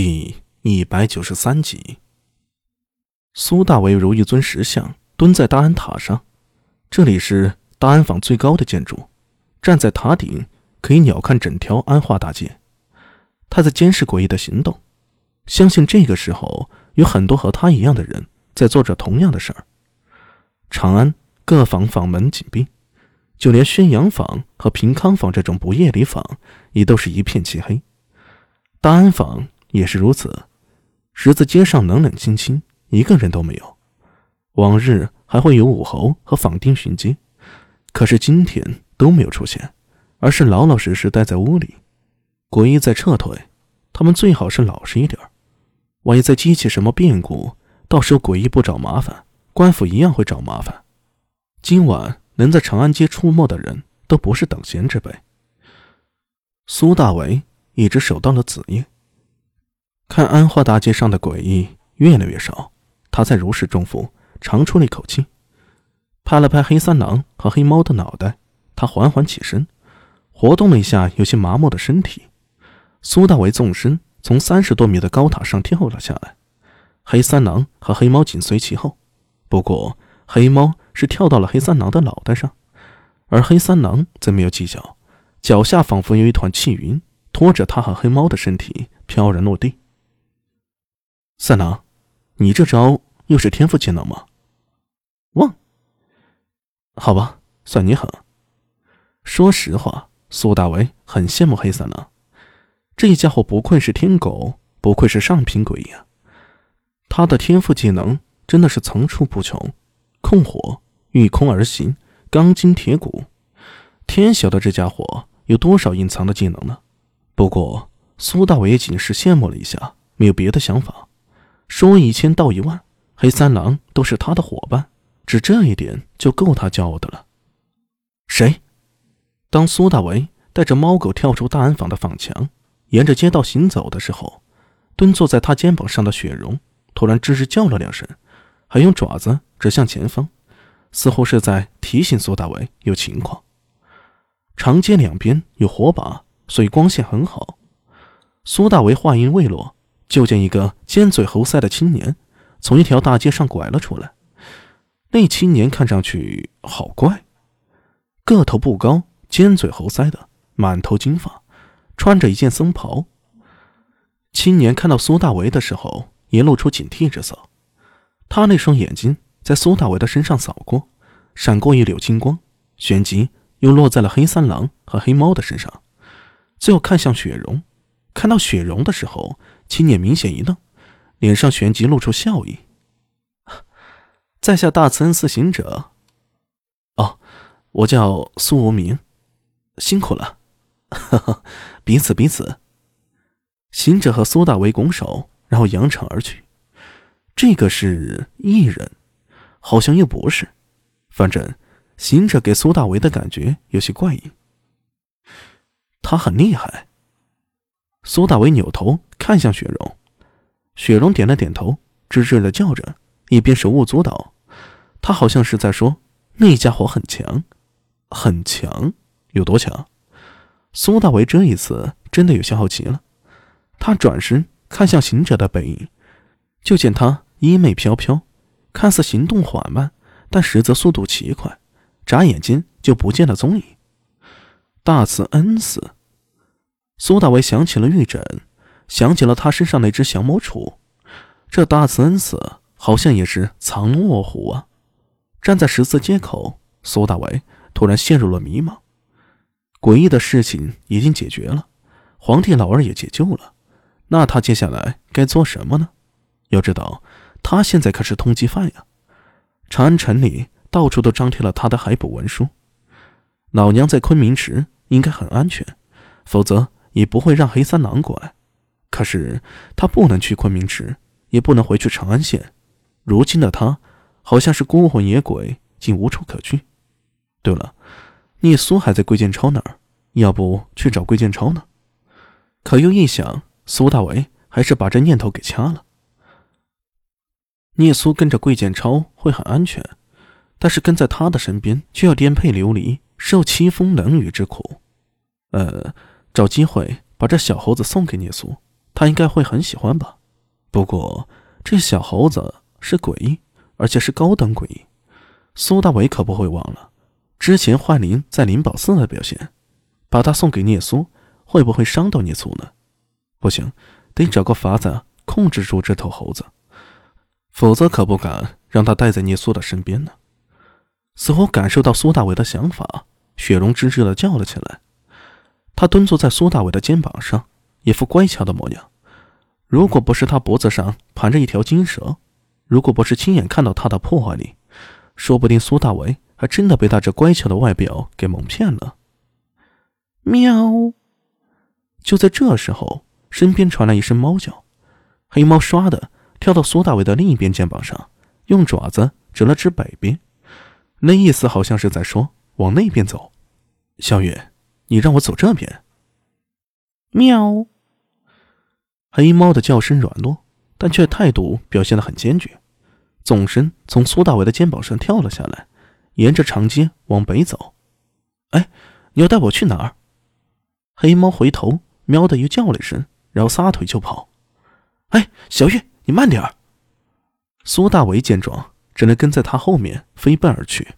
第一百九十三集，苏大为如一尊石像蹲在大安塔上，这里是大安坊最高的建筑，站在塔顶可以鸟瞰整条安化大街。他在监视诡异的行动，相信这个时候有很多和他一样的人在做着同样的事儿。长安各坊坊门紧闭，就连宣阳坊和平康坊这种不夜里坊也都是一片漆黑。大安坊。也是如此，十字街上冷冷清清，一个人都没有。往日还会有武侯和坊丁巡街，可是今天都没有出现，而是老老实实待在屋里。诡异在撤退，他们最好是老实一点万一再激起什么变故，到时候诡异不找麻烦，官府一样会找麻烦。今晚能在长安街出没的人都不是等闲之辈。苏大为一直守到了子夜。看安化大街上的诡异越来越少，他在如释重负，长出了一口气，拍了拍黑三郎和黑猫的脑袋，他缓缓起身，活动了一下有些麻木的身体。苏大为纵身从三十多米的高塔上跳了下来，黑三郎和黑猫紧随其后。不过黑猫是跳到了黑三郎的脑袋上，而黑三郎则没有计较，脚下仿佛有一团气云拖着他和黑猫的身体飘然落地。三郎，你这招又是天赋技能吗？忘。好吧，算你狠。说实话，苏大为很羡慕黑三郎，这家伙不愧是天狗，不愧是上品鬼呀。他的天赋技能真的是层出不穷，控火、御空而行、钢筋铁骨，天晓得这家伙有多少隐藏的技能呢？不过苏大为也仅是羡慕了一下，没有别的想法。说一千道一万，黑三郎都是他的伙伴，只这一点就够他骄傲的了。谁？当苏大为带着猫狗跳出大安坊的坊墙，沿着街道行走的时候，蹲坐在他肩膀上的雪容突然吱吱叫了两声，还用爪子指向前方，似乎是在提醒苏大为有情况。长街两边有火把，所以光线很好。苏大为话音未落。就见一个尖嘴猴腮的青年从一条大街上拐了出来。那青年看上去好怪，个头不高，尖嘴猴腮的，满头金发，穿着一件僧袍。青年看到苏大为的时候，也露出警惕之色。他那双眼睛在苏大为的身上扫过，闪过一缕金光，旋即又落在了黑三郎和黑猫的身上，最后看向雪容。看到雪容的时候。青年明显一愣，脸上旋即露出笑意。在下大慈恩寺行者。哦，我叫苏无名，辛苦了。哈哈，彼此彼此。行者和苏大为拱手，然后扬长而去。这个是异人，好像又不是。反正行者给苏大为的感觉有些怪异。他很厉害。苏大为扭头看向雪容，雪容点了点头，吱吱的叫着，一边手舞足蹈。他好像是在说：“那家伙很强，很强，有多强？”苏大为这一次真的有些好奇了。他转身看向行者的背影，就见他衣袂飘飘，看似行动缓慢，但实则速度奇快，眨眼间就不见了踪影。大慈恩寺。苏大伟想起了玉枕，想起了他身上那只降魔杵。这大慈恩寺好像也是藏龙卧虎啊！站在十字街口，苏大伟突然陷入了迷茫。诡异的事情已经解决了，皇帝老儿也解救了，那他接下来该做什么呢？要知道，他现在可是通缉犯呀！长安城里到处都张贴了他的海捕文书。老娘在昆明池应该很安全，否则。也不会让黑三郎过来，可是他不能去昆明池，也不能回去长安县。如今的他，好像是孤魂野鬼，竟无处可去。对了，聂苏还在桂建超那儿，要不去找桂建超呢？可又一想，苏大为还是把这念头给掐了。聂苏跟着桂建超会很安全，但是跟在他的身边却要颠沛流离，受凄风冷雨之苦。呃。找机会把这小猴子送给聂苏，他应该会很喜欢吧。不过这小猴子是诡异，而且是高等诡异。苏大伟可不会忘了之前幻灵在灵宝寺的表现，把他送给聂苏，会不会伤到聂苏呢？不行，得找个法子控制住这头猴子，否则可不敢让他待在聂苏的身边呢。似乎感受到苏大伟的想法，雪龙吱吱的叫了起来。他蹲坐在苏大伟的肩膀上，一副乖巧的模样。如果不是他脖子上盘着一条金蛇，如果不是亲眼看到他的破坏力，说不定苏大伟还真的被他这乖巧的外表给蒙骗了。喵！就在这时候，身边传来一声猫叫，黑猫唰的跳到苏大伟的另一边肩膀上，用爪子指了指北边，那意思好像是在说往那边走。小月。你让我走这边。喵！黑猫的叫声软弱，但却态度表现的很坚决，纵身从苏大伟的肩膀上跳了下来，沿着长街往北走。哎，你要带我去哪儿？黑猫回头喵的又叫了一声，然后撒腿就跑。哎，小月，你慢点儿！苏大伟见状，只能跟在他后面飞奔而去。